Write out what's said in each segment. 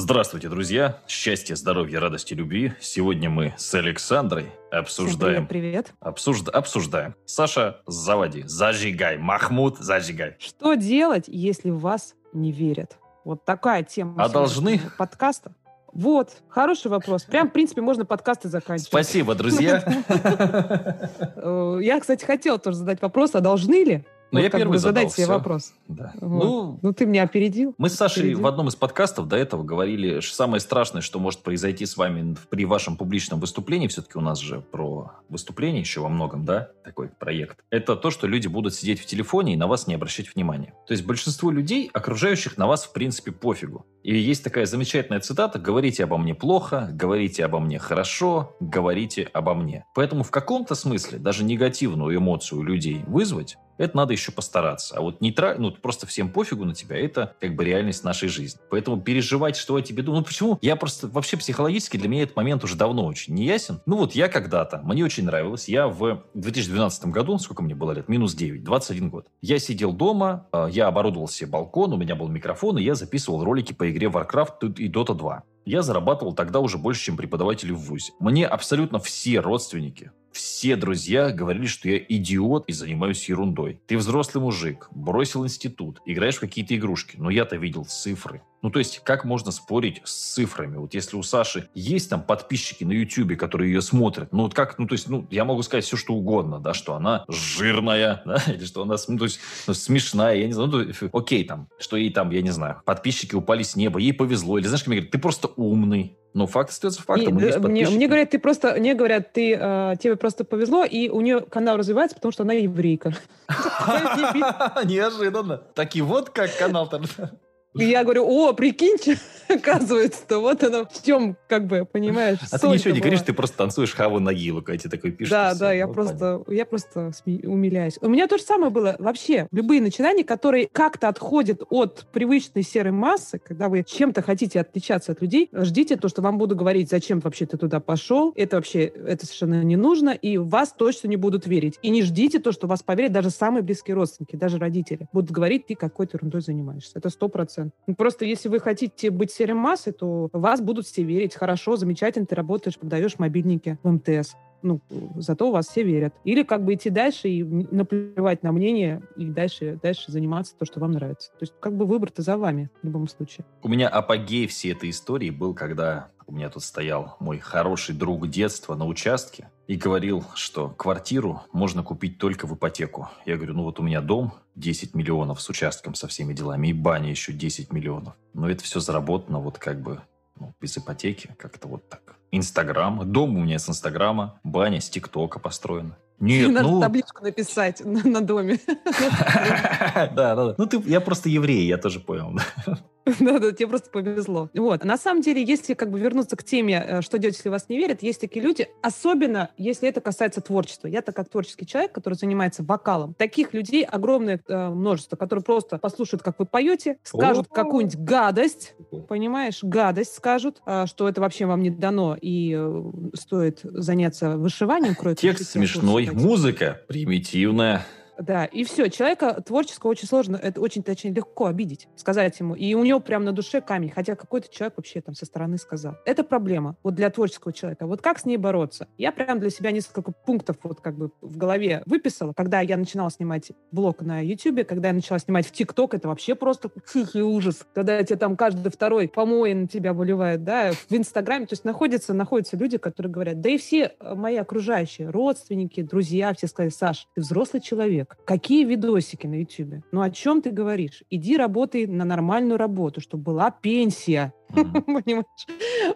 Здравствуйте, друзья! Счастья, здоровья, радости, любви. Сегодня мы с Александрой обсуждаем... Всем привет, привет. Обсужда... Обсуждаем. Саша, заводи. Зажигай. Махмуд, зажигай. Что делать, если в вас не верят? Вот такая тема. А должны? Подкаста. Вот, хороший вопрос. Прям, в принципе, можно подкасты заканчивать. Спасибо, друзья. Э, я, кстати, хотела тоже задать вопрос, а должны ли? Ну, вот я первый задал. Задать себе вопрос. Да. Вот. Ну, ну, ты меня опередил. Мы с Сашей опередил. в одном из подкастов до этого говорили, что самое страшное, что может произойти с вами при вашем публичном выступлении, все-таки у нас же про выступление еще во многом, да, такой проект, это то, что люди будут сидеть в телефоне и на вас не обращать внимания. То есть большинству людей, окружающих на вас, в принципе, пофигу. И есть такая замечательная цитата «Говорите обо мне плохо, говорите обо мне хорошо, говорите обо мне». Поэтому в каком-то смысле даже негативную эмоцию людей вызвать, это надо еще постараться. А вот нейтра... ну, просто всем пофигу на тебя, это как бы реальность нашей жизни. Поэтому переживать, что о тебе думают. Ну, почему? Я просто вообще психологически для меня этот момент уже давно очень не ясен. Ну, вот я когда-то, мне очень нравилось, я в 2012 году, сколько мне было лет? Минус 9, 21 год. Я сидел дома, э, я оборудовал себе балкон, у меня был микрофон, и я записывал ролики по игре Warcraft и Dota 2. Я зарабатывал тогда уже больше, чем преподаватель в ВУЗе. Мне абсолютно все родственники, все друзья говорили, что я идиот и занимаюсь ерундой. Ты взрослый мужик, бросил институт, играешь в какие-то игрушки. Но я-то видел цифры. Ну, то есть, как можно спорить с цифрами? Вот если у Саши есть там подписчики на Ютубе, которые ее смотрят, ну, вот как, ну, то есть, ну, я могу сказать все, что угодно, да, что она жирная, да, или что она, ну, то есть, ну, смешная, я не знаю, ну, то, окей, там, что ей там, я не знаю, подписчики упали с неба, ей повезло, или знаешь, как мне говорят, ты просто умный, но факт остается фактом. И, есть мне, мне говорят, ты просто, мне говорят, ты, э, тебе просто повезло, и у нее канал развивается, потому что она еврейка. Неожиданно. Так и вот как канал-то. И я говорю, о, прикиньте, оказывается-то вот оно в чем, как бы, понимаешь, А ты ничего не говоришь, ты просто танцуешь Хаву Нагилу, когда тебе такой пишут. Да, да, я просто, я просто умиляюсь. У меня то же самое было вообще. Любые начинания, которые как-то отходят от привычной серой массы, когда вы чем-то хотите отличаться от людей, ждите то, что вам будут говорить, зачем вообще ты туда пошел, это вообще, это совершенно не нужно, и вас точно не будут верить. И не ждите то, что вас поверят даже самые близкие родственники, даже родители. Будут говорить, ты какой-то ерундой занимаешься. Это сто процентов. Ну, просто если вы хотите быть серой массы, то вас будут все верить. Хорошо, замечательно, ты работаешь, продаешь мобильники в МТС. Ну, зато у вас все верят. Или как бы идти дальше и наплевать на мнение, и дальше, дальше заниматься то, что вам нравится. То есть как бы выбор-то за вами в любом случае. У меня апогей всей этой истории был, когда у меня тут стоял мой хороший друг детства на участке и говорил, что квартиру можно купить только в ипотеку. Я говорю, ну вот у меня дом 10 миллионов с участком, со всеми делами, и баня еще 10 миллионов. Но это все заработано вот как бы ну, без ипотеки, как-то вот так. Инстаграм, дом у меня с Инстаграма, баня с ТикТока построена. Нет, Надо ну... табличку написать на, на доме. Да, да, да. Ну, ты, я просто еврей, я тоже понял. Да, да, тебе просто повезло. Вот. На самом деле, если как бы вернуться к теме, что делать, если вас не верят, есть такие люди, особенно если это касается творчества. Я-то как творческий человек, который занимается вокалом. Таких людей огромное э, множество, которые просто послушают, как вы поете, скажут какую-нибудь гадость, понимаешь, гадость скажут, э, что это вообще вам не дано, и э, стоит заняться вышиванием. Текст смешной, музыка примитивная. Да, и все. Человека творческого очень сложно, это очень, очень легко обидеть, сказать ему. И у него прям на душе камень, хотя какой-то человек вообще там со стороны сказал. Это проблема вот для творческого человека. Вот как с ней бороться? Я прям для себя несколько пунктов вот как бы в голове выписала, когда я начинала снимать блог на YouTube, когда я начала снимать в ТикТок, это вообще просто и ужас. Когда тебе там каждый второй помои на тебя выливает, да, в Инстаграме. То есть находятся, находятся люди, которые говорят, да и все мои окружающие, родственники, друзья, все сказали, Саш, ты взрослый человек, Какие видосики на YouTube? Ну, о чем ты говоришь? Иди работай на нормальную работу, чтобы была пенсия. Понимаешь?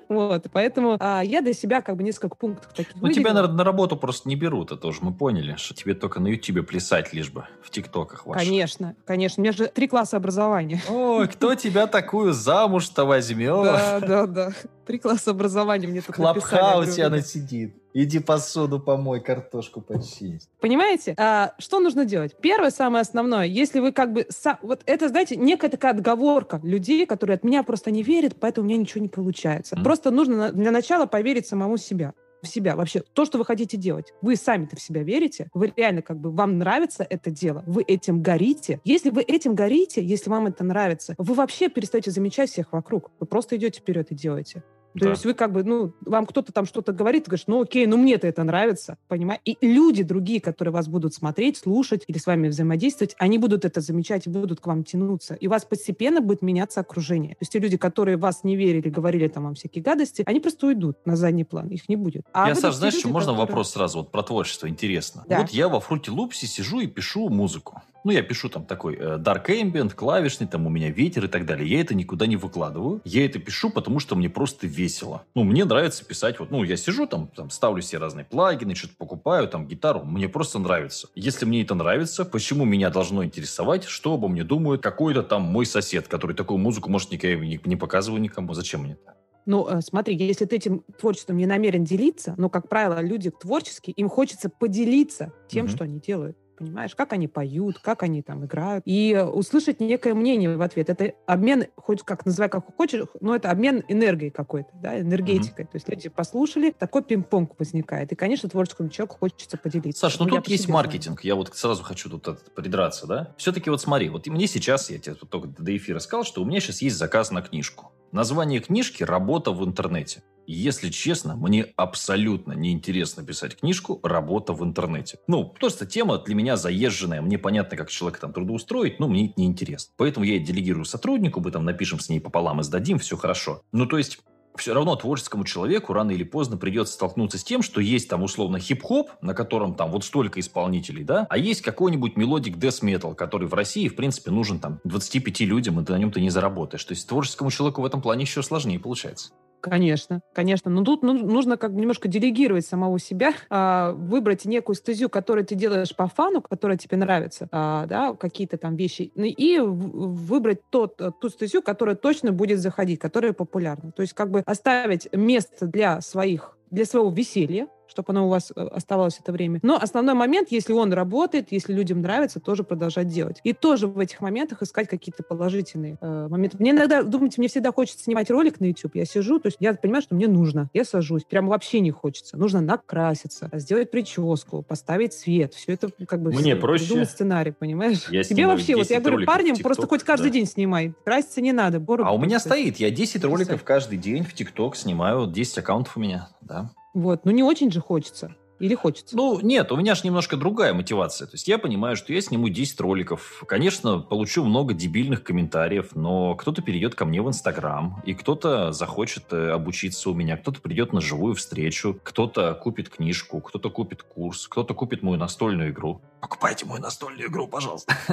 Вот, поэтому а, я для себя как бы несколько пунктов таких Ну, тебя, наверное, на работу просто не берут, это уже мы поняли, что тебе только на Ютубе плясать лишь бы, в ТикТоках ваших. Конечно, конечно. У меня же три класса образования. Ой, кто тебя такую замуж-то возьмет? Да, да, да. Три класса образования мне тут Клабхаусе она сидит. Иди посуду помой, картошку почисть. Понимаете? А, что нужно делать? Первое, самое основное, если вы как бы... Вот это, знаете, некая такая отговорка людей, которые от меня просто не верят, поэтому у меня ничего не получается. Mm. Просто нужно для начала поверить самому себя. в себя, вообще то, что вы хотите делать. Вы сами-то в себя верите, вы реально как бы, вам нравится это дело, вы этим горите. Если вы этим горите, если вам это нравится, вы вообще перестаете замечать всех вокруг. Вы просто идете вперед и делаете. То да. есть вы как бы, ну, вам кто-то там что-то говорит, говоришь, ну окей, ну мне-то это нравится, понимаешь? И люди другие, которые вас будут смотреть, слушать или с вами взаимодействовать, они будут это замечать и будут к вам тянуться. И у вас постепенно будет меняться окружение. То есть те люди, которые вас не верили, говорили там вам всякие гадости, они просто уйдут на задний план, их не будет. А я, Саш, знаешь, люди, можно которые... вопрос сразу вот про творчество, интересно. Да. Вот я во Фрути Лупсе сижу и пишу музыку. Ну, я пишу там такой э, dark ambient, клавишный, там у меня ветер и так далее. Я это никуда не выкладываю. Я это пишу, потому что мне просто весело. Ну, мне нравится писать. Вот, ну, я сижу там, там ставлю себе разные плагины, что-то покупаю, там, гитару. Мне просто нравится. Если мне это нравится, почему меня должно интересовать, что обо мне думает какой-то там мой сосед, который такую музыку, может, никогда не, не показываю никому. Зачем мне это? Ну, э, смотри, если ты этим творчеством не намерен делиться, но, как правило, люди творческие, им хочется поделиться тем, угу. что они делают понимаешь, как они поют, как они там играют, и услышать некое мнение в ответ. Это обмен, хоть как называй как хочешь, но это обмен энергией какой-то, да, энергетикой. Mm-hmm. То есть люди послушали, такой пинг-понг возникает. И, конечно, творческому человеку хочется поделиться. Саш, ну, ну тут есть маркетинг. Знаю. Я вот сразу хочу тут придраться, да. Все-таки вот смотри, вот мне сейчас, я тебе только до эфира сказал, что у меня сейчас есть заказ на книжку. Название книжки «Работа в интернете». Если честно, мне абсолютно неинтересно писать книжку «Работа в интернете». Ну, просто тема для меня заезженная. Мне понятно, как человека там трудоустроить, но мне это неинтересно. Поэтому я делегирую сотруднику, мы там напишем с ней пополам и сдадим, все хорошо. Ну, то есть, все равно творческому человеку рано или поздно придется столкнуться с тем, что есть там условно хип-хоп, на котором там вот столько исполнителей, да, а есть какой-нибудь melodic death metal, который в России, в принципе, нужен там 25 людям, и на нем ты не заработаешь. То есть творческому человеку в этом плане еще сложнее получается. Конечно, конечно. Но тут ну, нужно как бы немножко делегировать самого себя, а, выбрать некую стезю, которую ты делаешь по фану, которая тебе нравится, а, да, какие-то там вещи, ну, и выбрать тот, э, ту стезю, которая точно будет заходить, которая популярна. То есть как бы оставить место для своих для своего веселья, чтобы оно у вас э, оставалось это время. Но основной момент, если он работает, если людям нравится, тоже продолжать делать. И тоже в этих моментах искать какие-то положительные э, моменты. Мне иногда, думаете, мне всегда хочется снимать ролик на YouTube. Я сижу, то есть я понимаю, что мне нужно. Я сажусь. Прям вообще не хочется. Нужно накраситься, сделать прическу, поставить свет. Все это как бы... Мне все, проще. Придумать сценарий, понимаешь? Я Тебе вообще, вот я говорю парням, просто хоть каждый да. день снимай. Краситься не надо. Бору а у меня стоит. Я 10 роликов каждый день в ТикТок снимаю. 10 аккаунтов у меня, да. Вот, ну не очень же хочется. Или хочется? Ну, нет, у меня же немножко другая мотивация. То есть я понимаю, что я сниму 10 роликов. Конечно, получу много дебильных комментариев, но кто-то перейдет ко мне в Инстаграм, и кто-то захочет э, обучиться у меня, кто-то придет на живую встречу, кто-то купит книжку, кто-то купит курс, кто-то купит мою настольную игру. Покупайте мою настольную игру, пожалуйста.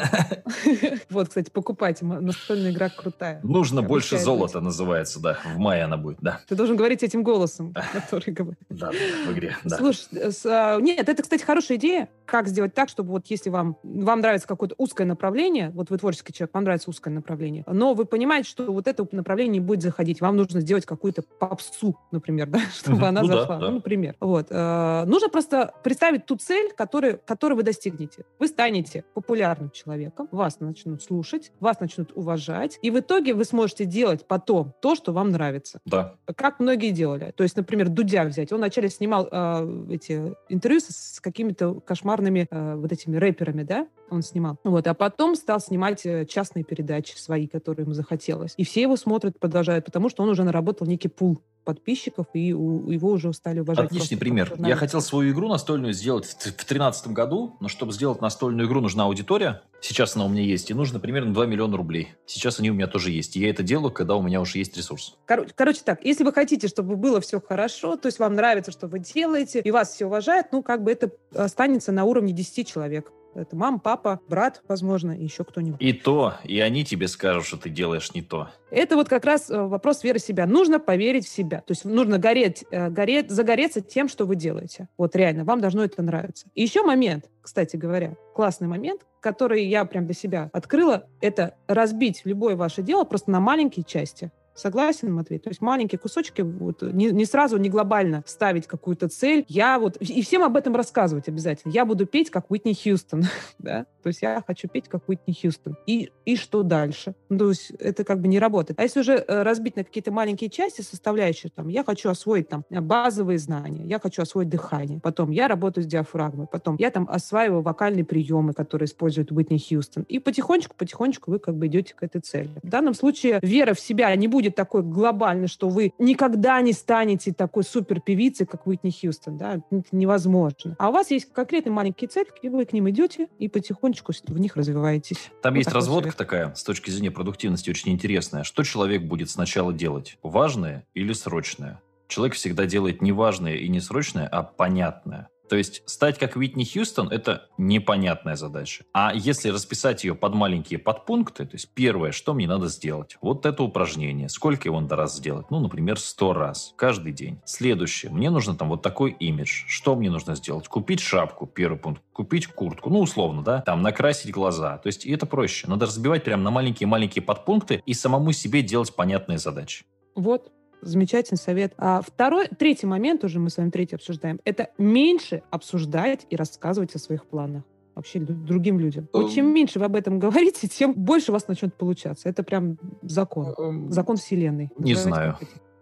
Вот, кстати, покупайте. Настольная игра крутая. Нужно больше золота, называется, да. В мае она будет, да. Ты должен говорить этим голосом, который говорит. Да, в игре, да. Слушай, э, нет, это, кстати, хорошая идея. Как сделать так, чтобы вот если вам, вам нравится какое-то узкое направление, вот вы творческий человек, вам нравится узкое направление, но вы понимаете, что вот это направление не будет заходить, вам нужно сделать какую-то попсу, например, да, чтобы она ну, зашла, да, да. ну, например. Вот. Э, нужно просто представить ту цель, которую, которую вы достигнете. Вы станете популярным человеком, вас начнут слушать, вас начнут уважать, и в итоге вы сможете делать потом то, что вам нравится. Да. Как многие делали. То есть, например, Дудя взять. Он вначале снимал э, эти интервью с, с какими-то кошмарными э, вот этими рэперами, да, он снимал. Вот, а потом стал снимать э, частные передачи свои, которые ему захотелось. И все его смотрят, продолжают, потому что он уже наработал некий пул подписчиков, и у, его уже стали уважать. Отличный пример. Я хотел свою игру настольную сделать в 2013 году, но чтобы сделать настольную игру, нужна аудитория. Сейчас она у меня есть, и нужно примерно 2 миллиона рублей. Сейчас они у меня тоже есть. И я это делаю, когда у меня уже есть ресурс. Короче, короче так, если вы хотите, чтобы было все хорошо, то есть вам нравится, что вы делаете, и вас все уважают, ну, как бы это останется на уровне 10 человек. Это мама, папа, брат, возможно, и еще кто-нибудь. И то, и они тебе скажут, что ты делаешь не то. Это вот как раз э, вопрос веры в себя. Нужно поверить в себя. То есть нужно гореть, э, гореть, загореться тем, что вы делаете. Вот реально, вам должно это нравиться. И еще момент, кстати говоря, классный момент, который я прям для себя открыла, это разбить любое ваше дело просто на маленькие части Согласен, Матвей? То есть маленькие кусочки, вот, не, не сразу, не глобально ставить какую-то цель. Я вот... И всем об этом рассказывать обязательно. Я буду петь, как Уитни Хьюстон. да? То есть я хочу петь, как Уитни Хьюстон. И, и что дальше? Ну, то есть это как бы не работает. А если уже э, разбить на какие-то маленькие части, составляющие, там, я хочу освоить там базовые знания, я хочу освоить дыхание, потом я работаю с диафрагмой, потом я там осваиваю вокальные приемы, которые использует Уитни Хьюстон. И потихонечку, потихонечку вы как бы идете к этой цели. В данном случае вера в себя не будет такой глобальной, что вы никогда не станете такой супер певицей, как Уитни Хьюстон. Да? Это невозможно. А у вас есть конкретные маленькие цели, и вы к ним идете и потихонечку в них развиваетесь. Там вот есть разводка совет. такая, с точки зрения продуктивности, очень интересная. Что человек будет сначала делать? Важное или срочное? Человек всегда делает не важное и не срочное, а понятное. То есть стать как Уитни Хьюстон – это непонятная задача. А если расписать ее под маленькие подпункты, то есть первое, что мне надо сделать? Вот это упражнение. Сколько его надо раз сделать? Ну, например, 100 раз. Каждый день. Следующее. Мне нужно там вот такой имидж. Что мне нужно сделать? Купить шапку, первый пункт. Купить куртку. Ну, условно, да? Там накрасить глаза. То есть и это проще. Надо разбивать прямо на маленькие-маленькие подпункты и самому себе делать понятные задачи. Вот, Замечательный совет. А второй, третий момент, уже мы с вами третий обсуждаем, это меньше обсуждать и рассказывать о своих планах вообще другим людям. Вот чем меньше вы об этом говорите, тем больше у вас начнет получаться. Это прям закон. Закон Вселенной. Не знаю.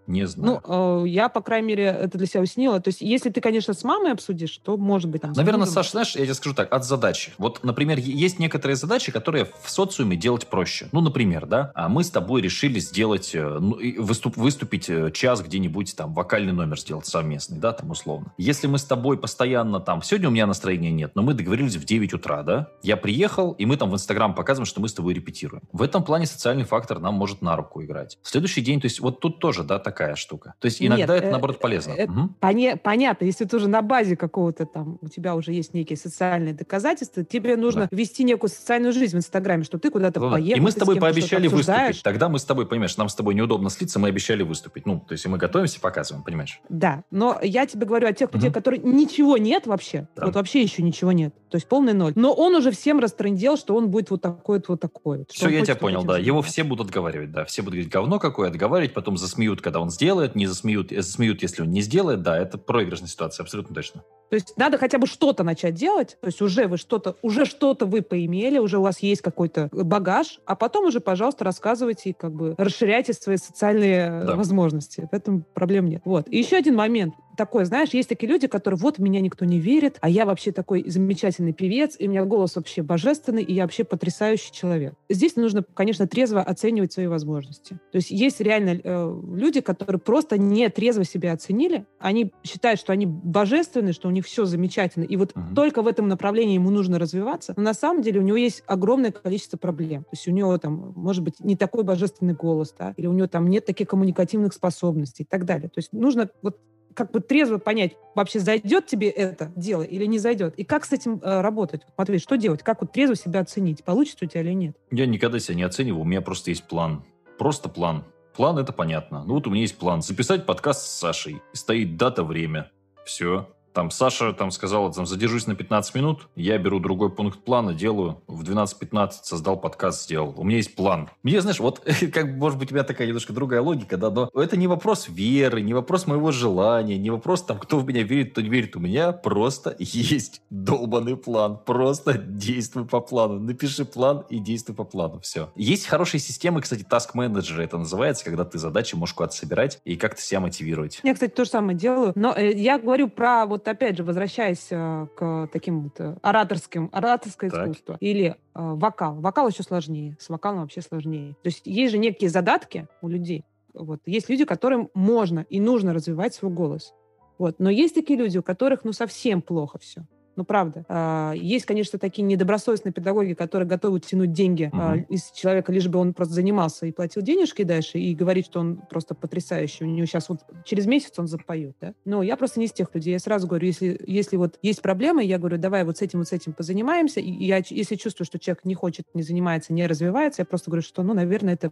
Не знаю. Ну, э, я, по крайней мере, это для себя уяснила. То есть, если ты, конечно, с мамой обсудишь, то, может быть, там... Наверное, Саша, знаешь, я тебе скажу так, от задачи. Вот, например, есть некоторые задачи, которые в социуме делать проще. Ну, например, да, а мы с тобой решили сделать, э, ну, выступ, выступить э, час где-нибудь, там, вокальный номер сделать совместный, да, там, условно. Если мы с тобой постоянно там, сегодня у меня настроения нет, но мы договорились в 9 утра, да, я приехал, и мы там в Инстаграм показываем, что мы с тобой репетируем. В этом плане социальный фактор нам может на руку играть. В следующий день, то есть, вот тут тоже, да, так такая штука. То есть иногда Нет, это, э, наоборот, полезно. Это угу. поня- понятно, если ты уже на базе какого-то там, у тебя уже есть некие социальные доказательства, тебе нужно да. вести некую социальную жизнь в Инстаграме, что ты куда-то ну, поехал. И мы с тобой пообещали выступить. Тогда мы с тобой, понимаешь, нам с тобой неудобно слиться, мы обещали выступить. Ну, то есть мы готовимся, показываем, понимаешь? Да, но я тебе говорю о тех людей, угу. которые ничего нет вообще, да. вот вообще еще ничего нет, то есть полный ноль. Но он уже всем растрындел, что он будет вот такой вот такой. Все, я тебя понял, да. Его все будут отговаривать, да. Все будут говорить, говно какое, отговаривать, потом засмеют, когда он сделает, не засмеют, э, засмеют, если он не сделает, да, это проигрышная ситуация, абсолютно точно. То есть надо хотя бы что-то начать делать, то есть уже вы что-то, уже что-то вы поимели, уже у вас есть какой-то багаж, а потом уже, пожалуйста, рассказывайте и как бы расширяйте свои социальные да. возможности. В этом проблем нет. Вот. И еще один момент такое, знаешь, есть такие люди, которые вот меня никто не верит, а я вообще такой замечательный певец, и у меня голос вообще божественный, и я вообще потрясающий человек. Здесь нужно, конечно, трезво оценивать свои возможности. То есть есть реально э, люди, которые просто не трезво себя оценили, они считают, что они божественны, что у них все замечательно, и вот uh-huh. только в этом направлении ему нужно развиваться, но на самом деле у него есть огромное количество проблем. То есть у него там, может быть, не такой божественный голос, да, или у него там нет таких коммуникативных способностей и так далее. То есть нужно вот как бы трезво понять, вообще зайдет тебе это дело или не зайдет. И как с этим э, работать? Матвей, что делать? Как вот трезво себя оценить? Получится у тебя или нет? Я никогда себя не оценивал. У меня просто есть план. Просто план. План – это понятно. Ну вот у меня есть план. Записать подкаст с Сашей. Стоит дата, время. Все. Там Саша там сказала, там, задержусь на 15 минут, я беру другой пункт плана, делаю, в 12-15 создал подкаст, сделал. У меня есть план. Мне, знаешь, вот, как может быть, у меня такая немножко другая логика, да, но это не вопрос веры, не вопрос моего желания, не вопрос, там, кто в меня верит, кто не верит. У меня просто есть долбанный план. Просто действуй по плану. Напиши план и действуй по плану. Все. Есть хорошие системы, кстати, Task Manager это называется, когда ты задачи можешь куда-то собирать и как-то себя мотивировать. Я, кстати, то же самое делаю. Но э, я говорю про вот опять же, возвращаясь э, к таким вот э, ораторским, ораторское так. искусство или э, вокал. Вокал еще сложнее, с вокалом вообще сложнее. То есть есть же некие задатки у людей. Вот. Есть люди, которым можно и нужно развивать свой голос. Вот. Но есть такие люди, у которых ну совсем плохо все. Ну, правда. А, есть, конечно, такие недобросовестные педагоги, которые готовы тянуть деньги угу. из человека, лишь бы он просто занимался и платил денежки дальше, и говорить, что он просто потрясающий. У него сейчас вот через месяц он запоет, да? Но я просто не из тех людей. Я сразу говорю, если, если вот есть проблемы, я говорю, давай вот с этим, вот с этим позанимаемся. И я, если чувствую, что человек не хочет, не занимается, не развивается, я просто говорю, что, ну, наверное, это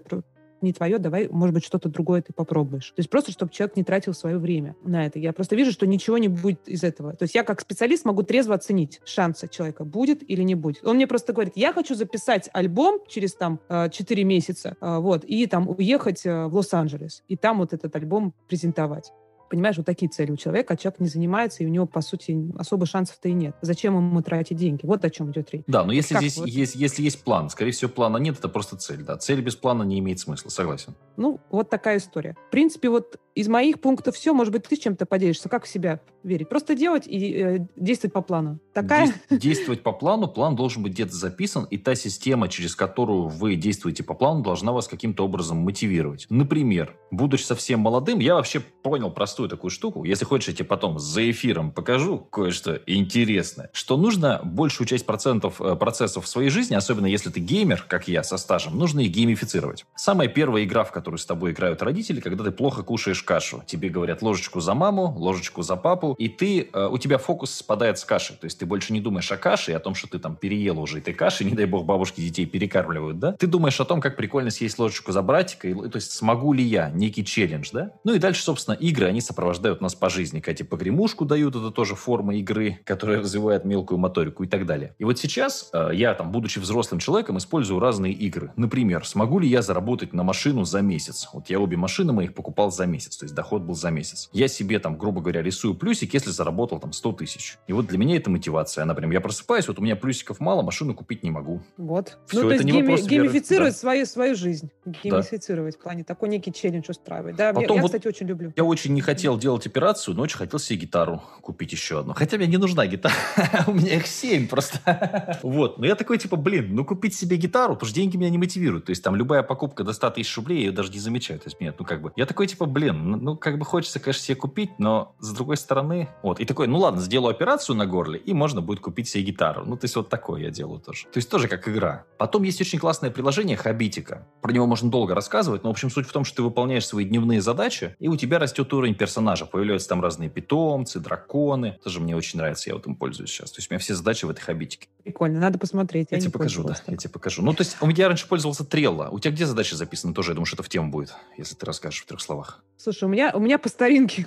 не твое, давай, может быть, что-то другое ты попробуешь. То есть просто, чтобы человек не тратил свое время на это. Я просто вижу, что ничего не будет из этого. То есть я как специалист могу трезво оценить шансы человека, будет или не будет. Он мне просто говорит, я хочу записать альбом через там 4 э, месяца, э, вот, и там уехать э, в Лос-Анджелес, и там вот этот альбом презентовать. Понимаешь, вот такие цели у человека, а человек не занимается, и у него, по сути, особо шансов-то и нет. Зачем ему тратить деньги? Вот о чем идет речь. Да, но если как здесь вот? есть, если есть план, скорее всего, плана нет, это просто цель, да. Цель без плана не имеет смысла, согласен. Ну, вот такая история. В принципе, вот из моих пунктов все, может быть, ты чем-то поделишься, как в себя верить. Просто делать и э, действовать по плану. Такая... Действовать по плану, план должен быть где-то записан, и та система, через которую вы действуете по плану, должна вас каким-то образом мотивировать. Например, будучи совсем молодым, я вообще понял простую такую штуку. Если хочешь, я тебе потом за эфиром покажу кое-что интересное. Что нужно большую часть процентов э, процессов в своей жизни, особенно если ты геймер, как я, со стажем, нужно их геймифицировать. Самая первая игра, в которую с тобой играют родители, когда ты плохо кушаешь кашу. Тебе говорят ложечку за маму, ложечку за папу, и ты, э, у тебя фокус спадает с каши. То есть ты больше не думаешь о каше и о том, что ты там переел уже этой каши, не дай бог бабушки детей перекармливают, да? Ты думаешь о том, как прикольно съесть ложечку за братика, и, то есть смогу ли я, некий челлендж, да? Ну и дальше, собственно, игры, они сопровождают нас по жизни. Кстати, погремушку дают, это тоже форма игры, которая развивает мелкую моторику и так далее. И вот сейчас э, я, там, будучи взрослым человеком, использую разные игры. Например, смогу ли я заработать на машину за месяц? Вот я обе машины моих покупал за месяц, то есть доход был за месяц. Я себе там, грубо говоря, рисую плюсик, если заработал там 100 тысяч. И вот для меня это мотивация. Она прям, я просыпаюсь, вот у меня плюсиков мало, машину купить не могу. Вот. Все, ну, то есть гейми, геймифицировать да. свою, свою жизнь. Геймифицировать да. в плане такой некий челлендж устраивать. Да, Потом я, вот кстати, очень люблю. Я очень не хотел делать операцию, но очень хотел себе гитару купить еще одну. Хотя мне не нужна гитара. у меня их семь просто. вот. Но я такой, типа, блин, ну купить себе гитару, потому что деньги меня не мотивируют. То есть там любая покупка до 100 тысяч рублей, я ее даже не замечаю. То есть нет, ну как бы. Я такой, типа, блин, ну, ну как бы хочется, конечно, себе купить, но с другой стороны, вот. И такой, ну ладно, сделаю операцию на горле, и можно будет купить себе гитару. Ну, то есть вот такое я делаю тоже. То есть тоже как игра. Потом есть очень классное приложение Хабитика. Про него можно долго рассказывать, но, в общем, суть в том, что ты выполняешь свои дневные задачи, и у тебя растет уровень персонажа. Появляются там разные питомцы, драконы. Тоже мне очень нравится, я вот им пользуюсь сейчас. То есть у меня все задачи в этой Хабитике. Прикольно, надо посмотреть. Я, я тебе покажу, да, я тебе покажу. Ну, то есть у меня раньше пользовался Трелла. У тебя где задачи записаны тоже? Я думаю, что это в тему будет, если ты расскажешь в трех словах. Слушай, у меня, у меня по старинке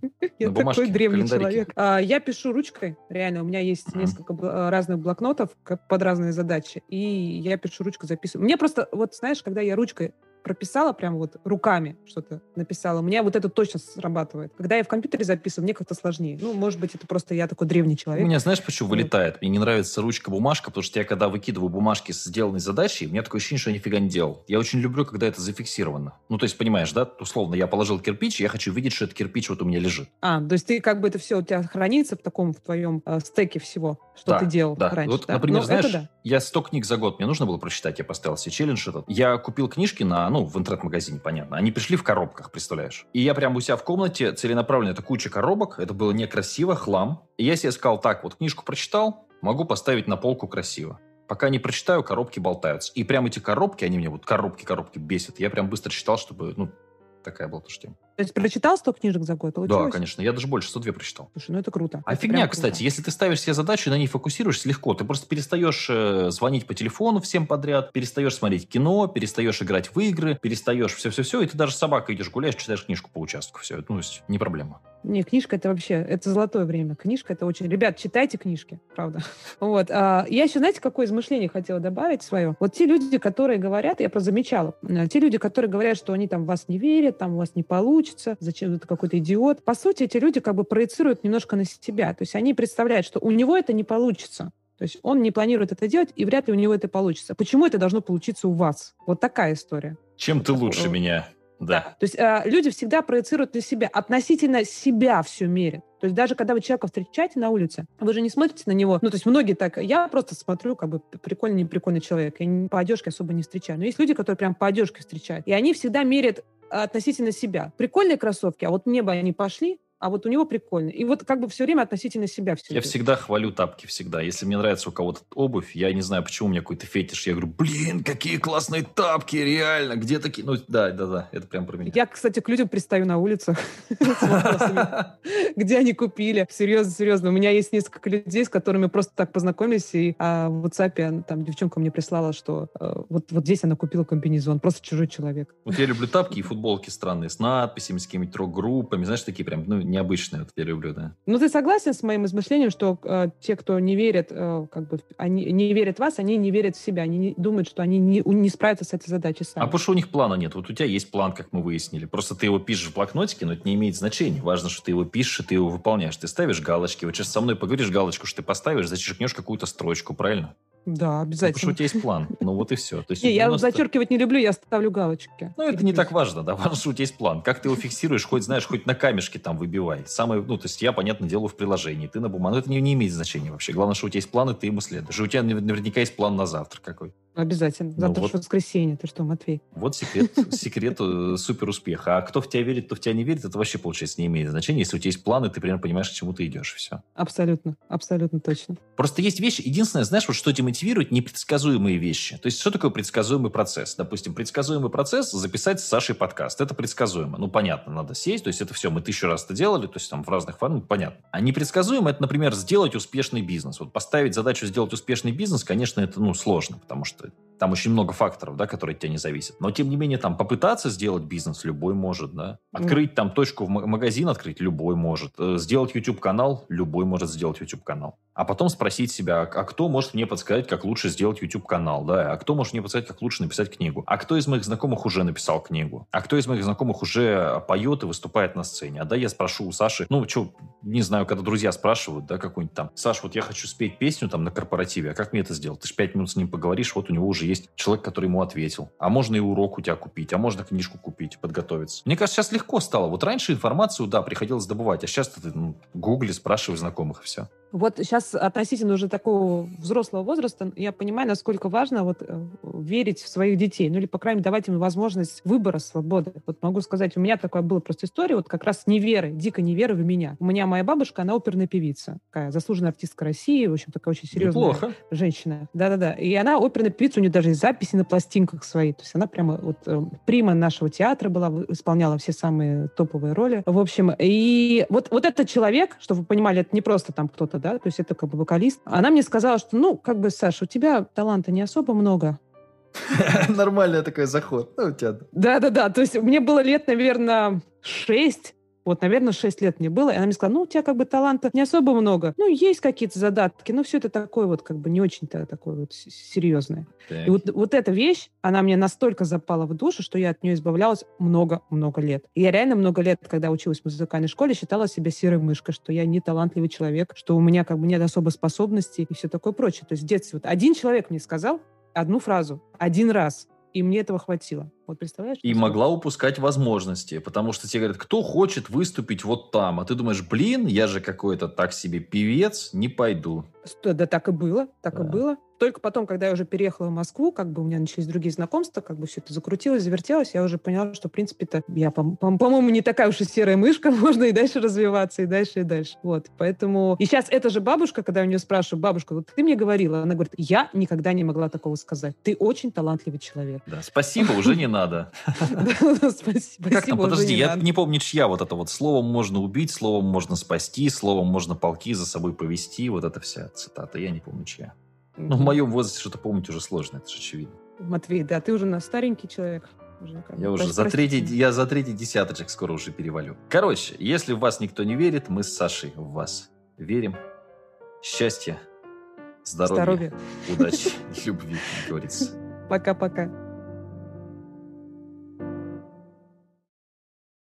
я такой древний человек. А, я пишу ручкой, реально. У меня есть несколько э, разных блокнотов под разные задачи, и я пишу ручкой, записываю. Мне просто, вот знаешь, когда я ручкой прописала прям вот руками что-то написала, у меня вот это точно срабатывает. Когда я в компьютере записываю, мне как-то сложнее. Ну, может быть, это просто я такой древний человек. У меня, знаешь, почему вылетает? Мне не нравится ручка-бумажка, потому что я, когда выкидываю бумажки с сделанной задачей, у меня такое ощущение, что я нифига не делал. Я очень люблю, когда это зафиксировано. Ну, то есть, понимаешь, да? Условно, я положил кирпич, я хочу видеть, что этот кирпич вот у меня лежит. А, то есть ты как бы это все у тебя хранится в таком, в твоем э, стеке всего, что да, ты делал да. раньше. Вот, да? например, ну, знаешь, да. я 100 книг за год, мне нужно было прочитать, я поставил себе челлендж этот. Я купил книжки на, ну, в интернет-магазине непонятно. Они пришли в коробках, представляешь? И я прям у себя в комнате целенаправленно, это куча коробок, это было некрасиво, хлам. И я себе сказал, так, вот книжку прочитал, могу поставить на полку красиво. Пока не прочитаю, коробки болтаются. И прям эти коробки, они меня вот коробки-коробки бесят. Я прям быстро читал, чтобы, ну, такая была тоже тема. То есть прочитал 100 книжек за год? Получилось? Да, конечно. Я даже больше, 102 прочитал. Слушай, ну это круто. А это фигня, кстати, если ты ставишь себе задачу и на ней фокусируешься, легко. Ты просто перестаешь э, звонить по телефону всем подряд, перестаешь смотреть кино, перестаешь играть в игры, перестаешь все-все-все, и ты даже с собакой идешь гуляешь, читаешь книжку по участку. Все, ну, есть не проблема. Не, книжка это вообще, это золотое время. Книжка это очень... Ребят, читайте книжки, правда. Вот. А, я еще, знаете, какое измышление хотела добавить свое? Вот те люди, которые говорят, я просто замечала, э, те люди, которые говорят, что они там в вас не верят, там у вас не получится, зачем это какой-то идиот. По сути, эти люди как бы проецируют немножко на себя. То есть они представляют, что у него это не получится. То есть он не планирует это делать, и вряд ли у него это получится. Почему это должно получиться у вас? Вот такая история. Чем вот ты лучше меня? Да. То есть э, люди всегда проецируют на себя, относительно себя все мерят. То есть даже когда вы человека встречаете на улице, вы же не смотрите на него. Ну, то есть многие так, я просто смотрю, как бы прикольный, неприкольный человек. Я по одежке особо не встречаю. Но есть люди, которые прям по одежке встречают. И они всегда мерят относительно себя. Прикольные кроссовки, а вот мне бы они пошли, а вот у него прикольно. И вот как бы все время относительно себя все. Я всегда хвалю тапки, всегда. Если мне нравится у кого-то обувь, я не знаю, почему у меня какой-то фетиш. Я говорю, блин, какие классные тапки, реально, где такие? Ну, да, да, да, это прям про меня. Я, кстати, к людям пристаю на улицах где они купили. Серьезно, серьезно. У меня есть несколько людей, с которыми просто так познакомились, и а, в WhatsApp там девчонка мне прислала, что э, вот, вот здесь она купила комбинезон. Просто чужой человек. Вот я люблю тапки и футболки странные с надписями, с какими-то рок-группами. Знаешь, такие прям, ну, необычные. Вот я люблю, да. Ну, ты согласен с моим измышлением, что э, те, кто не верит, э, как бы, они не верят в вас, они не верят в себя. Они не, думают, что они не, не справятся с этой задачей сами. А потому что у них плана нет. Вот у тебя есть план, как мы выяснили. Просто ты его пишешь в блокнотике, но это не имеет значения. Важно, что ты его пишешь, и ты его выполняешь. Ты ставишь галочки. Вот сейчас со мной поговоришь галочку, что ты поставишь, зачеркнешь какую-то строчку, правильно? Да, обязательно. Ну, потому что у тебя есть план. Ну вот и все. То есть не, 90... я зачеркивать не люблю, я ставлю галочки. Ну это не так важно, да. Важно, что у тебя есть план. Как ты его фиксируешь, хоть знаешь, хоть на камешке там выбивай. Самое, ну то есть я, понятно, делаю в приложении, ты на бумаге. Но это не, не имеет значения вообще. Главное, что у тебя есть план, и ты ему следуешь. И у тебя наверняка есть план на завтра какой. Обязательно. Ну завтра ну, вот, воскресенье. Ты что, Матвей? Вот секрет, секрет э, супер успеха. А кто в тебя верит, кто в тебя не верит, это вообще, получается, не имеет значения. Если у тебя есть план, и ты примерно понимаешь, к чему ты идешь. Все. Абсолютно. Абсолютно точно. Просто есть вещи. Единственное, знаешь, вот что демотивирует, непредсказуемые вещи. То есть, что такое предсказуемый процесс? Допустим, предсказуемый процесс записать с Сашей подкаст. Это предсказуемо. Ну, понятно, надо сесть. То есть, это все мы тысячу раз это делали. То есть, там в разных формах, понятно. А непредсказуемо это, например, сделать успешный бизнес. Вот поставить задачу сделать успешный бизнес, конечно, это, ну, сложно, потому что там очень много факторов, да, которые от тебя не зависят. Но, тем не менее, там попытаться сделать бизнес любой может, да. Открыть там точку в магазин, открыть любой может. Э, сделать YouTube-канал, любой может сделать YouTube-канал. А потом спросить себя, а кто может мне подсказать, как лучше сделать YouTube-канал, да? А кто может мне подсказать, как лучше написать книгу? А кто из моих знакомых уже написал книгу? А кто из моих знакомых уже поет и выступает на сцене? А да, я спрошу у Саши, ну, что, не знаю, когда друзья спрашивают, да, какой-нибудь там, Саш, вот я хочу спеть песню там на корпоративе, а как мне это сделать? Ты же пять минут с ним поговоришь, вот у него уже есть человек, который ему ответил. А можно и урок у тебя купить, а можно книжку купить, подготовиться. Мне кажется, сейчас легко стало. Вот раньше информацию, да, приходилось добывать, а сейчас ты ну, гугли, спрашивай знакомых, и все. Вот сейчас относительно уже такого взрослого возраста я понимаю, насколько важно вот э, верить в своих детей, ну или, по крайней мере, давать им возможность выбора, свободы. Вот могу сказать, у меня такая была просто история, вот как раз неверы, дикой неверы в меня. У меня моя бабушка, она оперная певица, такая заслуженная артистка России, в общем, такая очень серьезная Неплохо. женщина. Да-да-да. И она оперная певица, у нее даже есть записи на пластинках свои. То есть она прямо вот э, прима нашего театра была, исполняла все самые топовые роли. В общем, и вот, вот этот человек, чтобы вы понимали, это не просто там кто-то да, то есть это как бы вокалист. Она мне сказала, что, ну, как бы, Саша, у тебя таланта не особо много, Нормальный такой заход. Ну, у тебя... Да-да-да. То есть мне было лет, наверное, шесть. Вот, наверное, 6 лет мне было, и она мне сказала, ну, у тебя как бы таланта не особо много. Ну, есть какие-то задатки, но все это такое вот как бы не очень-то такое вот серьезное. Так. И вот, вот эта вещь, она мне настолько запала в душу, что я от нее избавлялась много-много лет. И я реально много лет, когда училась в музыкальной школе, считала себя серой мышкой, что я не талантливый человек, что у меня как бы нет особо способностей и все такое прочее. То есть в детстве вот один человек мне сказал одну фразу, один раз, и мне этого хватило. Вот представляешь? И могла упускать возможности, потому что тебе говорят, кто хочет выступить вот там, а ты думаешь, блин, я же какой-то так себе певец, не пойду. Да так и было, так да. и было. Только потом, когда я уже переехала в Москву, как бы у меня начались другие знакомства, как бы все это закрутилось, завертелось, я уже поняла, что, в принципе-то, я, по-моему, не такая уж и серая мышка, можно и дальше развиваться, и дальше, и дальше. Вот, поэтому... И сейчас эта же бабушка, когда я у нее спрашиваю, бабушка, вот ты мне говорила, она говорит, я никогда не могла такого сказать. Ты очень талантливый человек. Да, спасибо, уже не надо. Спасибо. Как там, подожди, я не помню, чья вот это вот. Словом можно убить, словом можно спасти, словом можно полки за собой повести. Вот эта вся цитата. Я не помню, чья. Но в моем возрасте что-то помнить уже сложно, это же очевидно. Матвей, да, ты уже на старенький человек. Уже я уже за третий, я за третий десяточек скоро уже перевалю. Короче, если в вас никто не верит, мы с Сашей в вас верим. Счастья, здоровья, здоровья. удачи, любви, как говорится. Пока-пока.